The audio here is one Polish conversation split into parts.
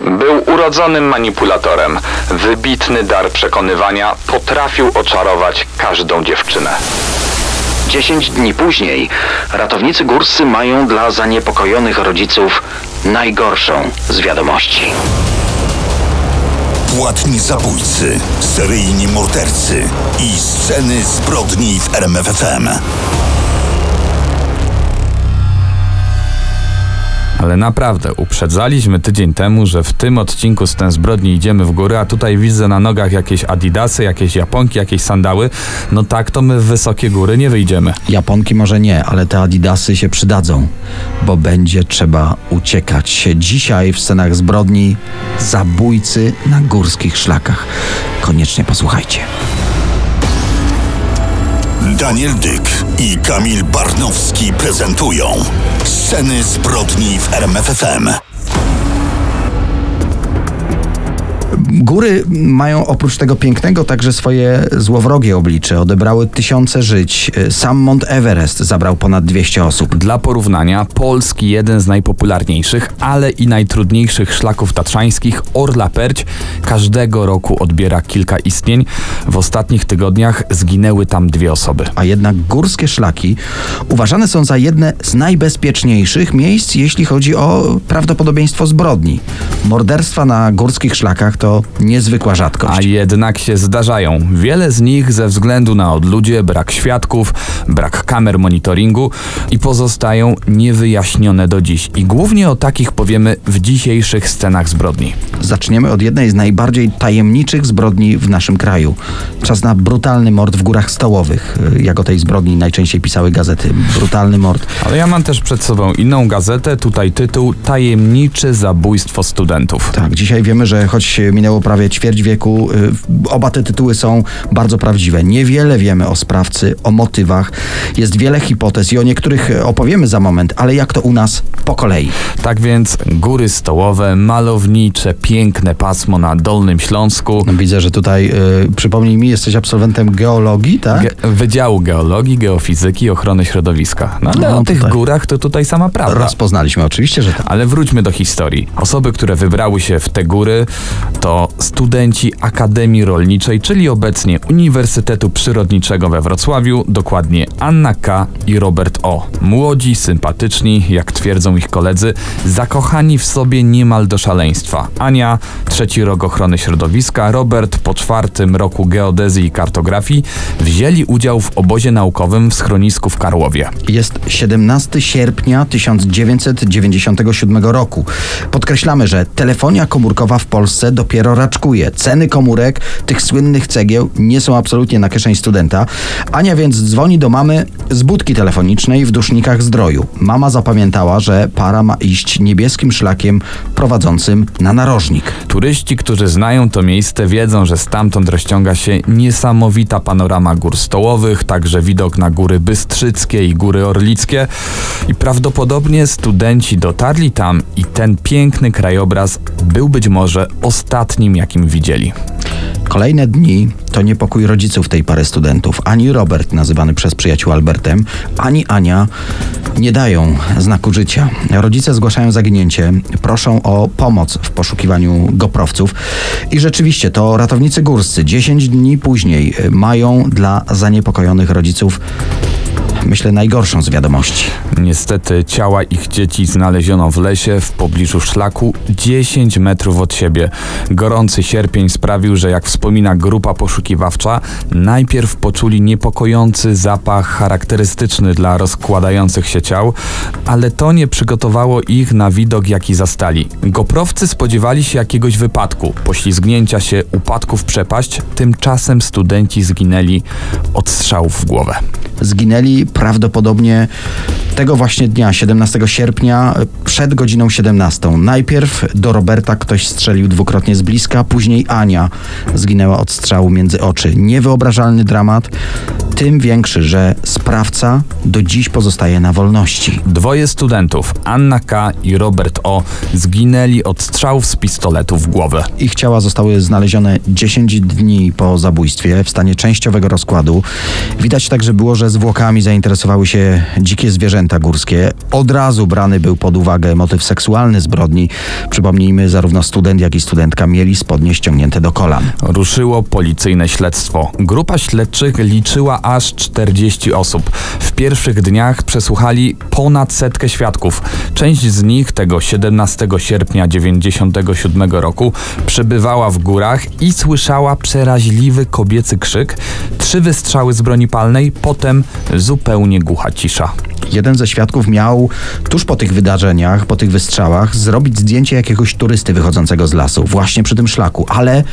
Był urodzonym manipulatorem. Wybitny dar przekonywania potrafił oczarować każdą dziewczynę. Dziesięć dni później ratownicy górscy mają dla zaniepokojonych rodziców najgorszą z wiadomości. Płatni zabójcy, seryjni mordercy i sceny zbrodni w RMFFM. Ale naprawdę, uprzedzaliśmy tydzień temu, że w tym odcinku z ten zbrodni idziemy w górę, a tutaj widzę na nogach jakieś adidasy, jakieś japonki, jakieś sandały. No tak to my w wysokie góry nie wyjdziemy. Japonki może nie, ale te adidasy się przydadzą, bo będzie trzeba uciekać. Dzisiaj w scenach zbrodni zabójcy na górskich szlakach. Koniecznie posłuchajcie. Daniel Dyk i Kamil Barnowski prezentują Sceny zbrodni w RMFFM. Góry mają oprócz tego pięknego także swoje złowrogie oblicze. Odebrały tysiące żyć. Sam Mount Everest zabrał ponad 200 osób. Dla porównania, polski jeden z najpopularniejszych, ale i najtrudniejszych szlaków tatrzańskich, Orla Perć, każdego roku odbiera kilka istnień. W ostatnich tygodniach zginęły tam dwie osoby. A jednak górskie szlaki uważane są za jedne z najbezpieczniejszych miejsc, jeśli chodzi o prawdopodobieństwo zbrodni. Morderstwa na górskich szlakach to niezwykła rzadkość. A jednak się zdarzają. Wiele z nich ze względu na odludzie, brak świadków, brak kamer monitoringu i pozostają niewyjaśnione do dziś. I głównie o takich powiemy w dzisiejszych scenach zbrodni. Zaczniemy od jednej z najbardziej tajemniczych zbrodni w naszym kraju. Czas na brutalny mord w Górach Stołowych. Jak o tej zbrodni najczęściej pisały gazety. Brutalny mord. Ale ja mam też przed sobą inną gazetę, tutaj tytuł Tajemnicze zabójstwo studentów. Tak, dzisiaj wiemy, że choć minęło prawie ćwierć wieku, y, oba te tytuły są bardzo prawdziwe. Niewiele wiemy o sprawcy, o motywach. Jest wiele hipotez i o niektórych opowiemy za moment, ale jak to u nas po kolei. Tak więc góry stołowe, malownicze, piękne pasmo na Dolnym Śląsku. No, widzę, że tutaj, y, przypomnij mi, jesteś absolwentem geologii, tak? Ge- Wydziału Geologii, Geofizyki Ochrony Środowiska. No ale No, o tych tutaj. górach to tutaj sama prawda. Rozpoznaliśmy oczywiście, że tak. Ale wróćmy do historii. Osoby, które wybrały się w te góry, to studenci Akademii Rolniczej, czyli obecnie Uniwersytetu Przyrodniczego we Wrocławiu, dokładnie Anna K. i Robert O. Młodzi, sympatyczni, jak twierdzą ich koledzy, zakochani w sobie niemal do szaleństwa. Ania, trzeci rok ochrony środowiska, Robert po czwartym roku geodezji i kartografii wzięli udział w obozie naukowym w schronisku w Karłowie. Jest 17 sierpnia 1997 roku. Podkreślamy, że telefonia komórkowa w Polsce dopiero raczkuje. Ceny komórek, tych słynnych cegieł, nie są absolutnie na kieszeń studenta. Ania więc dzwoni do mamy z budki telefonicznej w dusznikach zdroju. Mama zapamiętała, że para ma iść niebieskim szlakiem prowadzącym na narożnik. Turyści, którzy znają to miejsce, wiedzą, że stamtąd rozciąga się niesamowita panorama gór stołowych, także widok na góry Bystrzyckie i góry Orlickie. I prawdopodobnie studenci dotarli tam i ten piękny krajobraz był być może ostatnim, jakim widzieli. Kolejne dni to niepokój rodziców tej pary studentów. Ani Robert, nazywany przez przyjaciół Albertem, ani Ania nie dają znaku życia. Rodzice zgłaszają zaginięcie, proszą o pomoc w poszukiwaniu goprowców. I rzeczywiście to ratownicy górscy 10 dni później mają dla zaniepokojonych rodziców myślę, najgorszą z wiadomości. Niestety ciała ich dzieci znaleziono w lesie w pobliżu szlaku 10 metrów od siebie. Gorący sierpień sprawił, że jak wspomina grupa poszukiwawcza, najpierw poczuli niepokojący zapach charakterystyczny dla rozkładających się ciał, ale to nie przygotowało ich na widok, jaki zastali. Goprowcy spodziewali się jakiegoś wypadku, poślizgnięcia się, upadku w przepaść, tymczasem studenci zginęli od strzałów w głowę. Zginęli prawdopodobnie tego właśnie dnia, 17 sierpnia, przed godziną 17. Najpierw do Roberta ktoś strzelił dwukrotnie z bliska, później Ania zginęła od strzału między oczy. Niewyobrażalny dramat, tym większy, że sprawca do dziś pozostaje na wolności. Dwoje studentów, Anna K. i Robert O., zginęli od strzałów z pistoletu w głowę. Ich ciała zostały znalezione 10 dni po zabójstwie w stanie częściowego rozkładu. Widać także było, że zwłokami sprawami zainteresowały się dzikie zwierzęta górskie. Od razu brany był pod uwagę motyw seksualny zbrodni. Przypomnijmy, zarówno student, jak i studentka mieli spodnie ściągnięte do kolan. Ruszyło policyjne śledztwo. Grupa śledczych liczyła aż 40 osób. W pierwszych dniach przesłuchali ponad setkę świadków. Część z nich tego 17 sierpnia 97 roku przebywała w górach i słyszała przeraźliwy kobiecy krzyk, trzy wystrzały z broni palnej, potem zupełnie głucha cisza. Jeden ze świadków miał tuż po tych wydarzeniach, po tych wystrzałach, zrobić zdjęcie jakiegoś turysty wychodzącego z lasu, właśnie przy tym szlaku, ale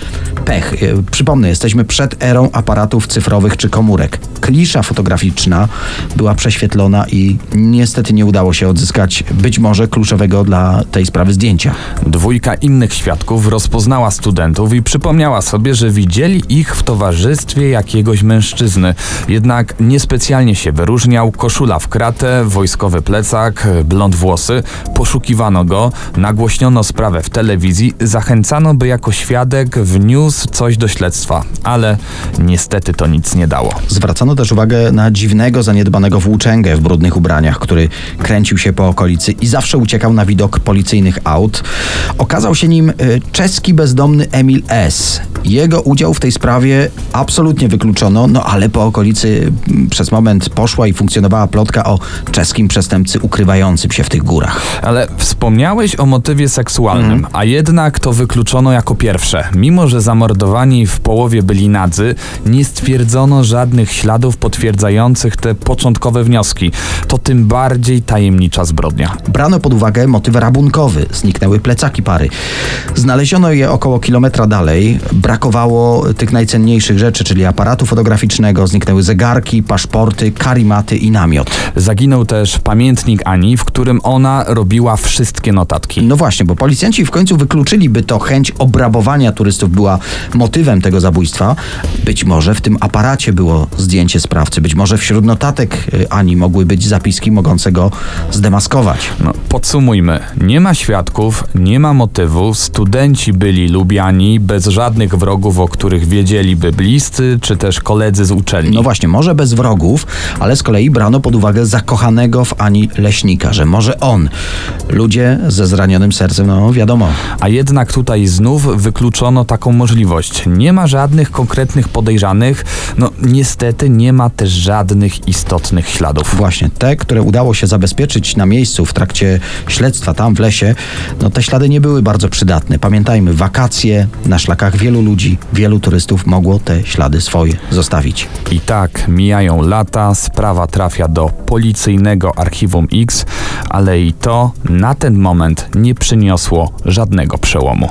pech. E, Przypomnę, jesteśmy przed erą aparatów cyfrowych czy komórek. Klisza fotograficzna była prześwietlona i niestety nie udało się odzyskać być może kluczowego dla tej sprawy zdjęcia. Dwójka innych świadków rozpoznała studentów i przypomniała sobie, że widzieli ich w towarzystwie jakiegoś mężczyzny. Jednak niespecjalnie się wyróżniał, koszula w kratę, wojskowy plecak, blond włosy. Poszukiwano go, nagłośniono sprawę w telewizji, zachęcano, by jako świadek wniósł coś do śledztwa, ale niestety to nic nie dało. Zwracano też uwagę na dziwnego, zaniedbanego włóczęgę w brudnych ubraniach, który kręcił się po okolicy i zawsze uciekał na widok policyjnych aut. Okazał się nim y, czeski bezdomny Emil S. Jego udział w tej sprawie absolutnie wykluczono, no ale po okolicy mm, przez moment poszła i funkcjonowała plotka o czeskim przestępcy ukrywającym się w tych górach. Ale wspomniałeś o motywie seksualnym, a jednak to wykluczono jako pierwsze. Mimo, że zamordowani w połowie byli nadzy, nie stwierdzono żadnych śladów potwierdzających te początkowe wnioski. To tym bardziej tajemnicza zbrodnia. Brano pod uwagę motyw rabunkowy. Zniknęły plecaki pary. Znaleziono je około kilometra dalej. Brakowało tych najcenniejszych rzeczy, czyli aparatu fotograficznego. Zniknęły zegarki, paszporty, karimaty i namiot. Zaginął też pamiętnik Ani, w którym ona robiła wszystkie notatki. No właśnie, bo policjanci w końcu wykluczyli, by to chęć obrabowania turystów była motywem tego zabójstwa. Być może w tym aparacie było zdjęcie sprawcy, być może wśród notatek y, Ani mogły być zapiski mogące go zdemaskować. No, podsumujmy. Nie ma świadków, nie ma motywu, studenci byli lubiani, bez żadnych wrogów, o których wiedzieliby bliscy, czy też koledzy z uczelni. No właśnie, może bez wrogów, ale z kolei brano pod uwagę zakochanego w Ani leśnika, że może on. Ludzie ze zranionym sercem, no wiadomo. A jednak tutaj znów wykluczono taką możliwość. Nie ma żadnych konkretnych podejrzanych, no niestety nie ma też żadnych istotnych śladów. Właśnie te, które udało się zabezpieczyć na miejscu w trakcie śledztwa tam w lesie, no te ślady nie były bardzo przydatne. Pamiętajmy, wakacje na szlakach wielu ludzi, wielu turystów mogło te ślady swoje zostawić. I tak mijają lata, sprawa trafia do policyjnego archiwum X, ale i to na ten moment nie przyniosło żadnego przełomu.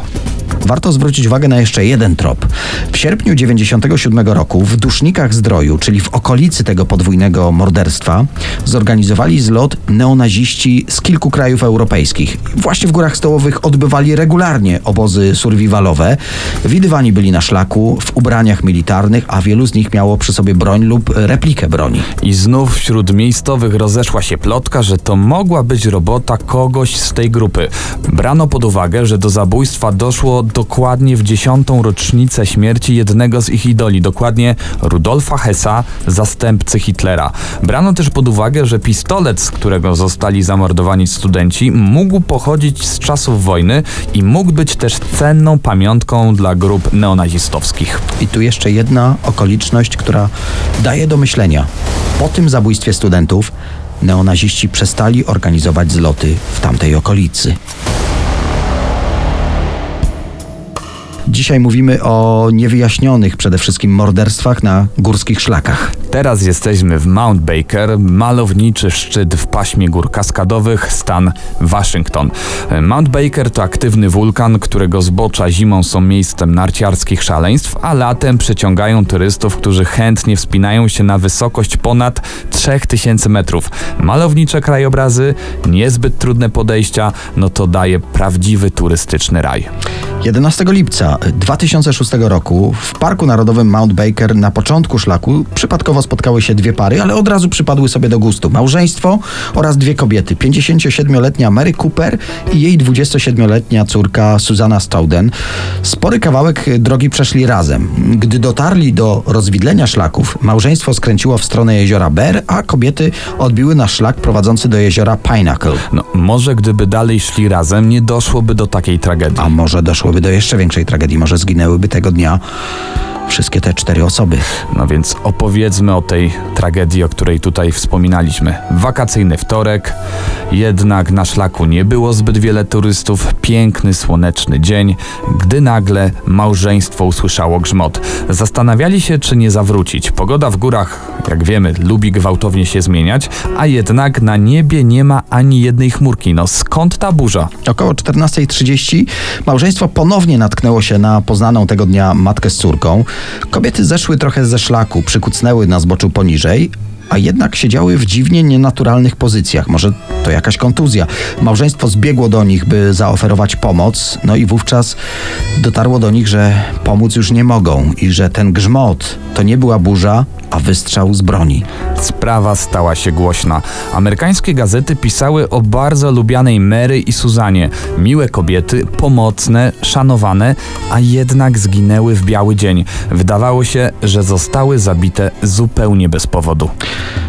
Warto zwrócić uwagę na jeszcze jeden trop. W sierpniu 97 roku w Dusznikach Zdroju, czyli w okolicy tego podwójnego morderstwa, zorganizowali zlot neonaziści z kilku krajów europejskich. Właśnie w Górach Stołowych odbywali regularnie obozy survivalowe. Widywani byli na szlaku, w ubraniach militarnych, a wielu z nich miało przy sobie broń lub replikę broni. I znów wśród miejscowych rozeszła się plotka, że to mogła być robota kogoś z tej grupy. Brano pod uwagę, że do zabójstwa doszło dokładnie w dziesiątą rocznicę śmierci jednego z ich idoli, dokładnie Rudolfa Hessa, zastępcy Hitlera. Brano też pod uwagę, że pistolet, z którego zostali zamordowani studenci, mógł pochodzić z czasów wojny i mógł być też cenną pamiątką dla grup neonazistowskich. I tu jeszcze jedna okoliczność, która daje do myślenia. Po tym zabójstwie studentów neonaziści przestali organizować zloty w tamtej okolicy. Dzisiaj mówimy o niewyjaśnionych przede wszystkim morderstwach na górskich szlakach. Teraz jesteśmy w Mount Baker, malowniczy szczyt w paśmie gór kaskadowych, stan Waszyngton. Mount Baker to aktywny wulkan, którego zbocza zimą są miejscem narciarskich szaleństw, a latem przyciągają turystów, którzy chętnie wspinają się na wysokość ponad 3000 metrów. Malownicze krajobrazy, niezbyt trudne podejścia, no to daje prawdziwy turystyczny raj. 11 lipca 2006 roku w Parku Narodowym Mount Baker na początku szlaku przypadkowo spotkały się dwie pary, ale od razu przypadły sobie do gustu. Małżeństwo oraz dwie kobiety. 57-letnia Mary Cooper i jej 27-letnia córka Susanna Stowden. Spory kawałek drogi przeszli razem. Gdy dotarli do rozwidlenia szlaków, małżeństwo skręciło w stronę jeziora Bear, a kobiety odbiły na szlak prowadzący do jeziora Pinnacle. No, może gdyby dalej szli razem, nie doszłoby do takiej tragedii. A może doszłoby do jeszcze większej tragedii, może zginęłyby tego dnia wszystkie te cztery osoby. No więc opowiedzmy o tej tragedii, o której tutaj wspominaliśmy. Wakacyjny wtorek, jednak na szlaku nie było zbyt wiele turystów. Piękny, słoneczny dzień, gdy nagle małżeństwo usłyszało grzmot. Zastanawiali się, czy nie zawrócić. Pogoda w górach, jak wiemy, lubi gwałtownie się zmieniać, a jednak na niebie nie ma ani jednej chmurki. No skąd ta burza? Około 14.30 małżeństwo ponownie natknęło się na poznaną tego dnia matkę z córką. Kobiety zeszły trochę ze szlaku, przykucnęły na zboczu poniżej, a jednak siedziały w dziwnie nienaturalnych pozycjach. Może to jakaś kontuzja. Małżeństwo zbiegło do nich, by zaoferować pomoc, no i wówczas dotarło do nich, że pomóc już nie mogą i że ten grzmot to nie była burza, a wystrzał z broni. Sprawa stała się głośna. Amerykańskie gazety pisały o bardzo lubianej Mary i Suzanie. Miłe kobiety, pomocne, szanowane, a jednak zginęły w biały dzień. Wydawało się, że zostały zabite zupełnie bez powodu.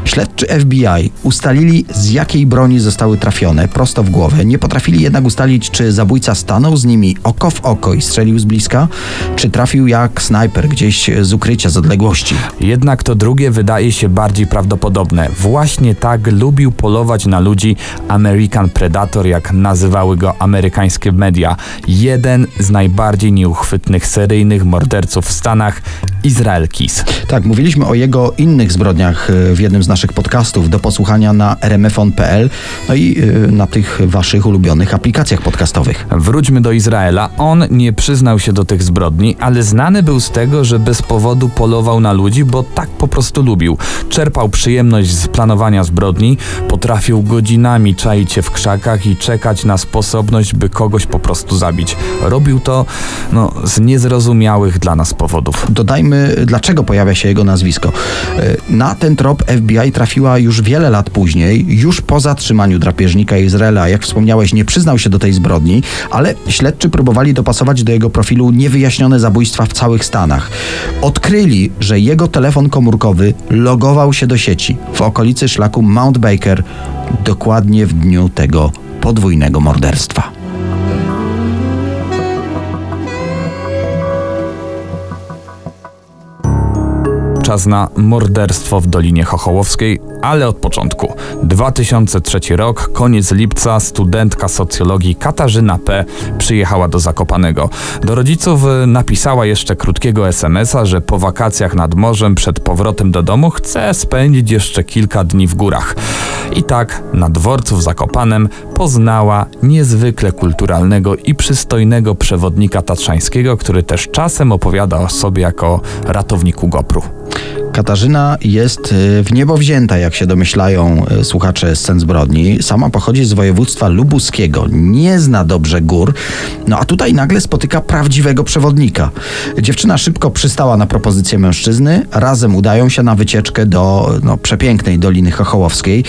Śledczy FBI ustalili, z jakiej broni zostały trafione prosto w głowę. Nie potrafili jednak ustalić, czy zabójca stanął z nimi oko w oko i strzelił z bliska, czy trafił jak snajper gdzieś z ukrycia, z odległości. Jednak to drugie wydaje się bardziej prawdopodobne. Właśnie tak lubił polować na ludzi American Predator, jak nazywały go amerykańskie media. Jeden z najbardziej nieuchwytnych seryjnych morderców w Stanach, Izrael Kis. Tak, mówiliśmy o jego innych zbrodniach e, w jednym z naszych podcastów do posłuchania na rmfon.pl no i e, na tych waszych ulubionych aplikacjach podcastowych. Wróćmy do Izraela. On nie przyznał się do tych zbrodni, ale znany był z tego, że bez powodu polował na ludzi, bo tak po prostu lubił. Czerpał przyjemność z planowania zbrodni, potrafił godzinami czaić się w krzakach i czekać na sposobność, by kogoś po prostu zabić. Robił to no, z niezrozumiałych dla nas powodów. Dodajmy, dlaczego pojawia się jego nazwisko. E, na ten trop FBI trafiła już wiele lat później, już po zatrzymaniu drapieżnika Izraela. Jak wspomniałeś, nie przyznał się do tej zbrodni, ale śledczy próbowali dopasować do jego profilu niewyjaśnione zabójstwa w całych Stanach. Odkryli, że jego telefon komórkowy logował się do sieci w okolicy szlaku Mount Baker dokładnie w dniu tego podwójnego morderstwa. Czas na morderstwo w Dolinie Chochołowskiej, ale od początku. 2003 rok, koniec lipca, studentka socjologii Katarzyna P. przyjechała do Zakopanego. Do rodziców napisała jeszcze krótkiego SMS-a, że po wakacjach nad morzem przed powrotem do domu chce spędzić jeszcze kilka dni w górach. I tak na dworcu w Zakopanem poznała niezwykle kulturalnego i przystojnego przewodnika tatrzańskiego, który też czasem opowiada o sobie jako ratowniku Gopru. Katarzyna jest y, w niebo wzięta, jak się domyślają y, słuchacze scen zbrodni. Sama pochodzi z województwa lubuskiego, nie zna dobrze gór, no a tutaj nagle spotyka prawdziwego przewodnika. Dziewczyna szybko przystała na propozycję mężczyzny, razem udają się na wycieczkę do no, przepięknej Doliny Chochołowskiej.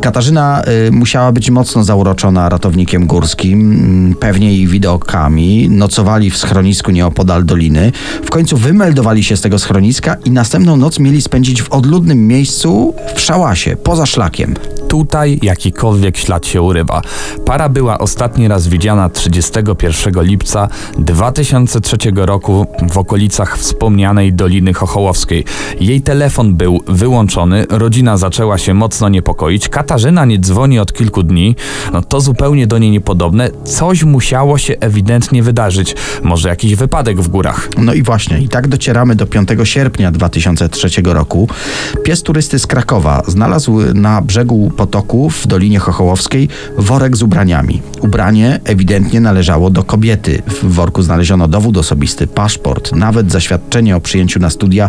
Katarzyna y, musiała być mocno zauroczona ratownikiem górskim, mm, pewnie i widokami. Nocowali w schronisku nieopodal doliny. W końcu wymeldowali się z tego schroniska i następną noc mieli spędzić w odludnym miejscu w szałasie, poza szlakiem. Tutaj jakikolwiek ślad się urywa. Para była ostatni raz widziana 31 lipca 2003 roku w okolicach wspomnianej Doliny Chochołowskiej. Jej telefon był wyłączony, rodzina zaczęła się mocno niepokoić. Katarzyna nie dzwoni od kilku dni. No to zupełnie do niej niepodobne. Coś musiało się ewidentnie wydarzyć. Może jakiś wypadek w górach. No i właśnie, i tak docieramy do 5 sierpnia 2003 roku. Pies turysty z Krakowa znalazł na brzegu potoku w Dolinie Chochołowskiej worek z ubraniami. Ubranie ewidentnie należało do kobiety. W worku znaleziono dowód osobisty, paszport, nawet zaświadczenie o przyjęciu na studia.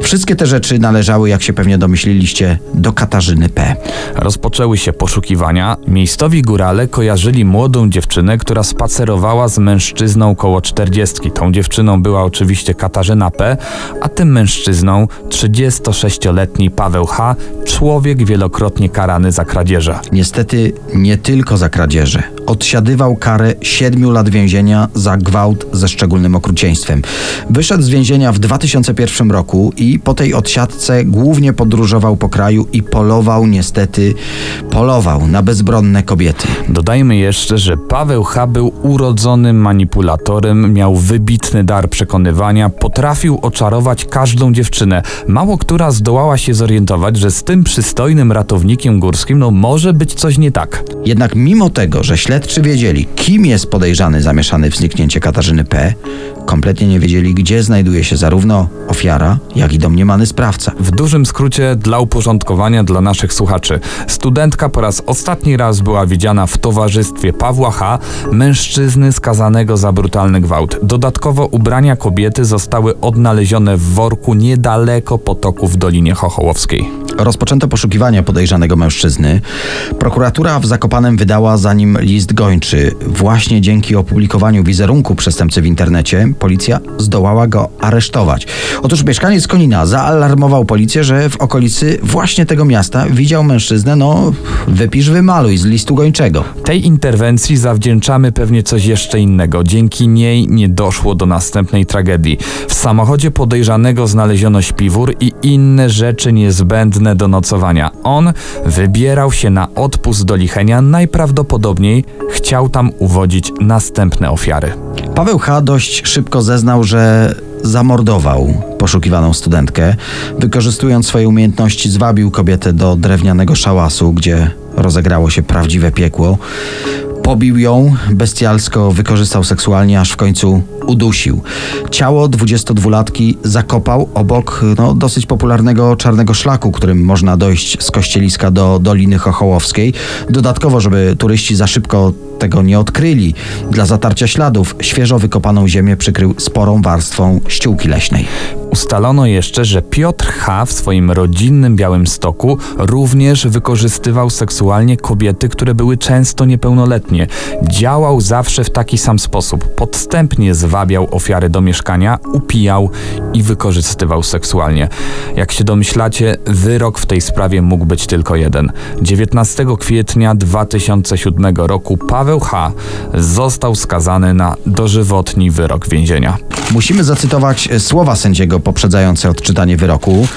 Wszystkie te rzeczy należały, jak się pewnie domyśliliście, do Katarzyny P. Rozpoczęły się poszukiwania. Miejscowi górale kojarzyli młodą dziewczynę, która spacerowała z mężczyzną koło czterdziestki. Tą dziewczyną była oczywiście Katarzyna P., a tym mężczyzną 36-letni Paweł H., człowiek wielokrotnie karany za kradzieże. Niestety nie tylko za kradzieże. Odsiadywał karę 7 lat więzienia za gwałt ze szczególnym okrucieństwem. Wyszedł z więzienia w 2001 roku i po tej odsiadce głównie podróżował po kraju i polował niestety, polował na bezbronne kobiety. Dodajmy jeszcze, że Paweł H. był urodzonym manipulatorem, miał wybitny dar przekonywania, potrafił oczarować każdą dziewczynę. Mało która zdołała się zorientować, że z tym przystojnym ratownikiem górskim no może być coś nie tak. Jednak mimo tego, że śledczy wiedzieli, kim jest podejrzany zamieszany w zniknięcie Katarzyny P., kompletnie nie wiedzieli, gdzie znajduje się zarówno ofiara, jak i domniemany sprawca. W dużym skrócie dla uporządkowania dla naszych słuchaczy. Studentka po raz ostatni raz była widziana w towarzystwie Pawła H., mężczyzny skazanego za brutalny gwałt. Dodatkowo ubrania kobiety zostały odnalezione w worku niedaleko potoku w Dolinie Chochołowskiej. Rozpoczęto poszukiwania podejrzanego mężczyzny. Prokuratura w Zakopanem wydała za nim list gończy. Właśnie dzięki opublikowaniu wizerunku przestępcy w internecie policja zdołała go aresztować. Otóż mieszkaniec Konina zaalarmował policję, że w okolicy właśnie tego miasta widział mężczyznę, no wypisz wymaluj z listu gończego. Tej interwencji zawdzięczamy pewnie coś jeszcze innego. Dzięki niej nie doszło do następnej tragedii. W samochodzie podejrzanego znaleziono śpiwór i inne rzeczy niezbędne do nocowania. On wybierał się na odpust do Lichenia, najprawdopodobniej chciał tam uwodzić następne ofiary. Paweł H. dość szybko zeznał, że zamordował poszukiwaną studentkę. Wykorzystując swoje umiejętności, zwabił kobietę do drewnianego szałasu, gdzie rozegrało się prawdziwe piekło. Pobił ją, bestialsko wykorzystał seksualnie, aż w końcu udusił. Ciało 22-latki zakopał obok no, dosyć popularnego czarnego szlaku, którym można dojść z kościeliska do Doliny Chochołowskiej. Dodatkowo, żeby turyści za szybko tego nie odkryli, dla zatarcia śladów świeżo wykopaną ziemię przykrył sporą warstwą ściółki leśnej. Ustalono jeszcze, że Piotr H. w swoim rodzinnym Białym Stoku również wykorzystywał seksualnie kobiety, które były często niepełnoletnie. Działał zawsze w taki sam sposób. Podstępnie zwabiał ofiary do mieszkania, upijał i wykorzystywał seksualnie. Jak się domyślacie, wyrok w tej sprawie mógł być tylko jeden. 19 kwietnia 2007 roku Paweł H. został skazany na dożywotni wyrok więzienia. Musimy zacytować e, słowa sędziego poprzedzające odczytanie wyroku.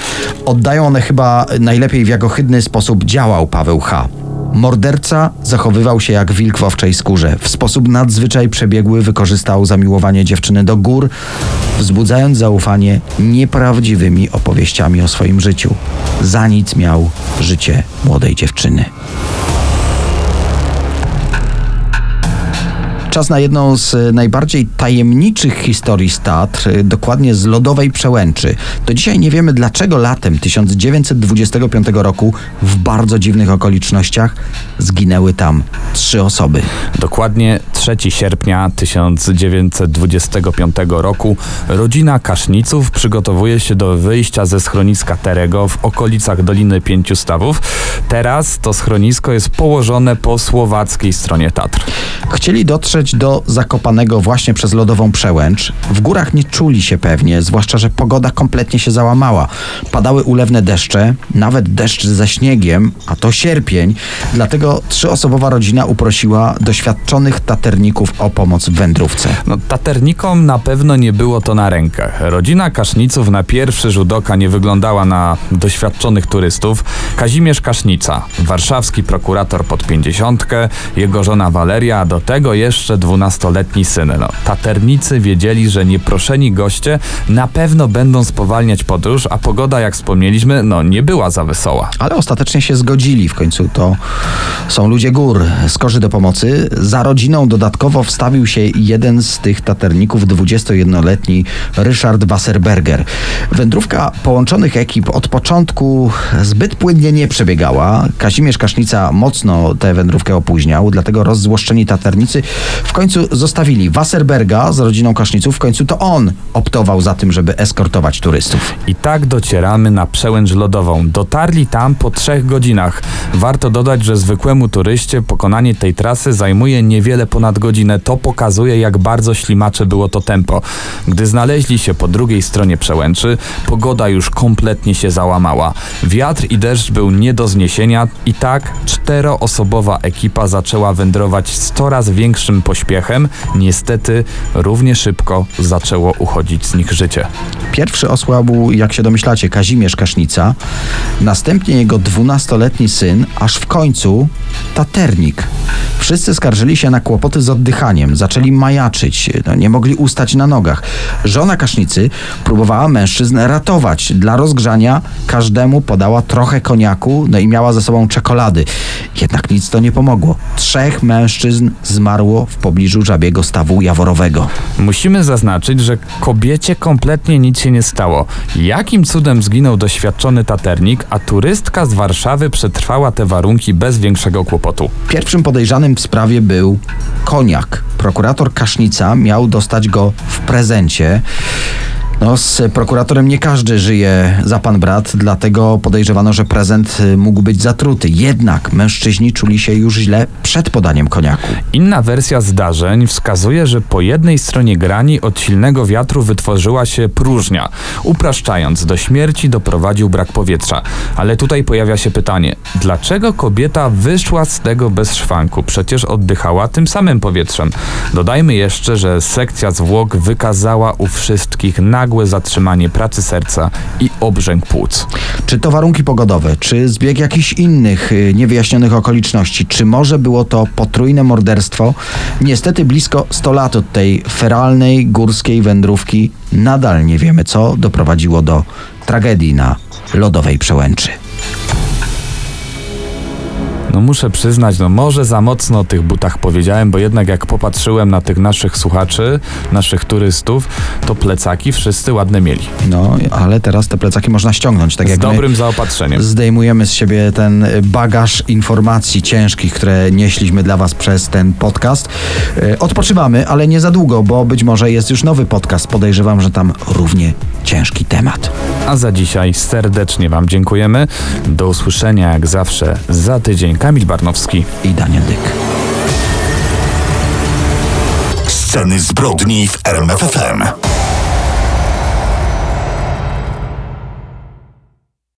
Oddają one chyba najlepiej w jak ohydny sposób działał Paweł H. Morderca zachowywał się jak wilk w owczej skórze. W sposób nadzwyczaj przebiegły wykorzystał zamiłowanie dziewczyny do gór, wzbudzając zaufanie nieprawdziwymi opowieściami o swoim życiu. Za nic miał życie młodej dziewczyny. Czas na jedną z e, najbardziej tajemniczych historii z Tatr, e, dokładnie z lodowej przełęczy. Do dzisiaj nie wiemy, dlaczego latem 1925 roku w bardzo dziwnych okolicznościach zginęły tam trzy osoby. Dokładnie 3 sierpnia 1925 roku rodzina Kaszniców przygotowuje się do wyjścia ze schroniska Terego w okolicach Doliny Pięciu Stawów. Teraz to schronisko jest położone po słowackiej stronie Tatr. Chcieli dotrzeć do Zakopanego właśnie przez lodową przełęcz. W górach nie czuli się pewnie, zwłaszcza, że pogoda kompletnie się załamała. Padały ulewne deszcze, nawet deszcz ze śniegiem, a to sierpień. Dlatego trzyosobowa rodzina uprosiła doświadczonych taterników o pomoc w wędrówce. No, taternikom na pewno nie było to na rękę. Rodzina Kaszniców na pierwszy rzut oka nie wyglądała na doświadczonych turystów. Kazimierz Kasznica, warszawski prokurator pod pięćdziesiątkę, jego żona Waleria, a do tego jeszcze jeszcze dwunastoletni syn. No, taternicy wiedzieli, że nieproszeni goście na pewno będą spowalniać podróż, a pogoda, jak wspomnieliśmy, no nie była za wesoła. Ale ostatecznie się zgodzili. W końcu to są ludzie gór. Skorzy do pomocy. Za rodziną dodatkowo wstawił się jeden z tych taterników, 21-letni Ryszard Wasserberger. Wędrówka połączonych ekip od początku zbyt płynnie nie przebiegała. Kazimierz Kasznica mocno tę wędrówkę opóźniał, dlatego rozzłoszczeni taternicy w końcu zostawili Wasserberga z rodziną Kaszniców. W końcu to on optował za tym, żeby eskortować turystów. I tak docieramy na przełęcz lodową. Dotarli tam po trzech godzinach. Warto dodać, że zwykłemu turyście pokonanie tej trasy zajmuje niewiele ponad godzinę. To pokazuje, jak bardzo ślimacze było to tempo. Gdy znaleźli się po drugiej stronie przełęczy, pogoda już kompletnie się załamała. Wiatr i deszcz był nie do zniesienia i tak czteroosobowa ekipa zaczęła wędrować z coraz większym pośpiechem. Niestety równie szybko zaczęło uchodzić z nich życie. Pierwszy osłabł, jak się domyślacie, Kazimierz Kasznica, następnie jego dwunastoletni syn, aż w końcu taternik. Wszyscy skarżyli się na kłopoty z oddychaniem, zaczęli majaczyć, no, nie mogli ustać na nogach. Żona Kasznicy próbowała mężczyzn ratować. Dla rozgrzania każdemu podała trochę koniaku, no i miała ze sobą czekolady. Jednak nic to nie pomogło. Trzech mężczyzn zmarło w pobliżu żabiego stawu jaworowego. Musimy zaznaczyć, że kobiecie kompletnie nic się nie stało. Jakim cudem zginął doświadczony taternik, a turystka z Warszawy przetrwała te warunki bez większego kłopotu? Pierwszym podejrzanym w sprawie był koniak. Prokurator Kasznica miał dostać go w prezencie. No, z prokuratorem nie każdy żyje za pan brat, dlatego podejrzewano, że prezent y, mógł być zatruty. Jednak mężczyźni czuli się już źle przed podaniem koniaku. Inna wersja zdarzeń wskazuje, że po jednej stronie grani od silnego wiatru wytworzyła się próżnia. Upraszczając, do śmierci doprowadził brak powietrza. Ale tutaj pojawia się pytanie, dlaczego kobieta wyszła z tego bez szwanku? Przecież oddychała tym samym powietrzem. Dodajmy jeszcze, że sekcja zwłok wykazała u wszystkich nagłe zatrzymanie pracy serca i obrzęk płuc. Czy to warunki pogodowe, czy zbieg jakichś innych y, niewyjaśnionych okoliczności, czy może było to potrójne morderstwo? Niestety blisko 100 lat od tej feralnej górskiej wędrówki nadal nie wiemy, co doprowadziło do tragedii na lodowej przełęczy. No muszę przyznać, no może za mocno o tych butach powiedziałem, bo jednak jak popatrzyłem na tych naszych słuchaczy, naszych turystów, to plecaki wszyscy ładne mieli. No, ale teraz te plecaki można ściągnąć, tak Z jak my dobrym zaopatrzeniem. zdejmujemy z siebie ten bagaż informacji ciężkich, które nieśliśmy dla Was przez ten podcast. E, Odpoczywamy, ale nie za długo, bo być może jest już nowy podcast. Podejrzewam, że tam równie ciężki temat. A za dzisiaj serdecznie Wam dziękujemy. Do usłyszenia jak zawsze za tydzień. Kamil Barnowski. I Daniel Dyk. Sceny zbrodni w RMFFM.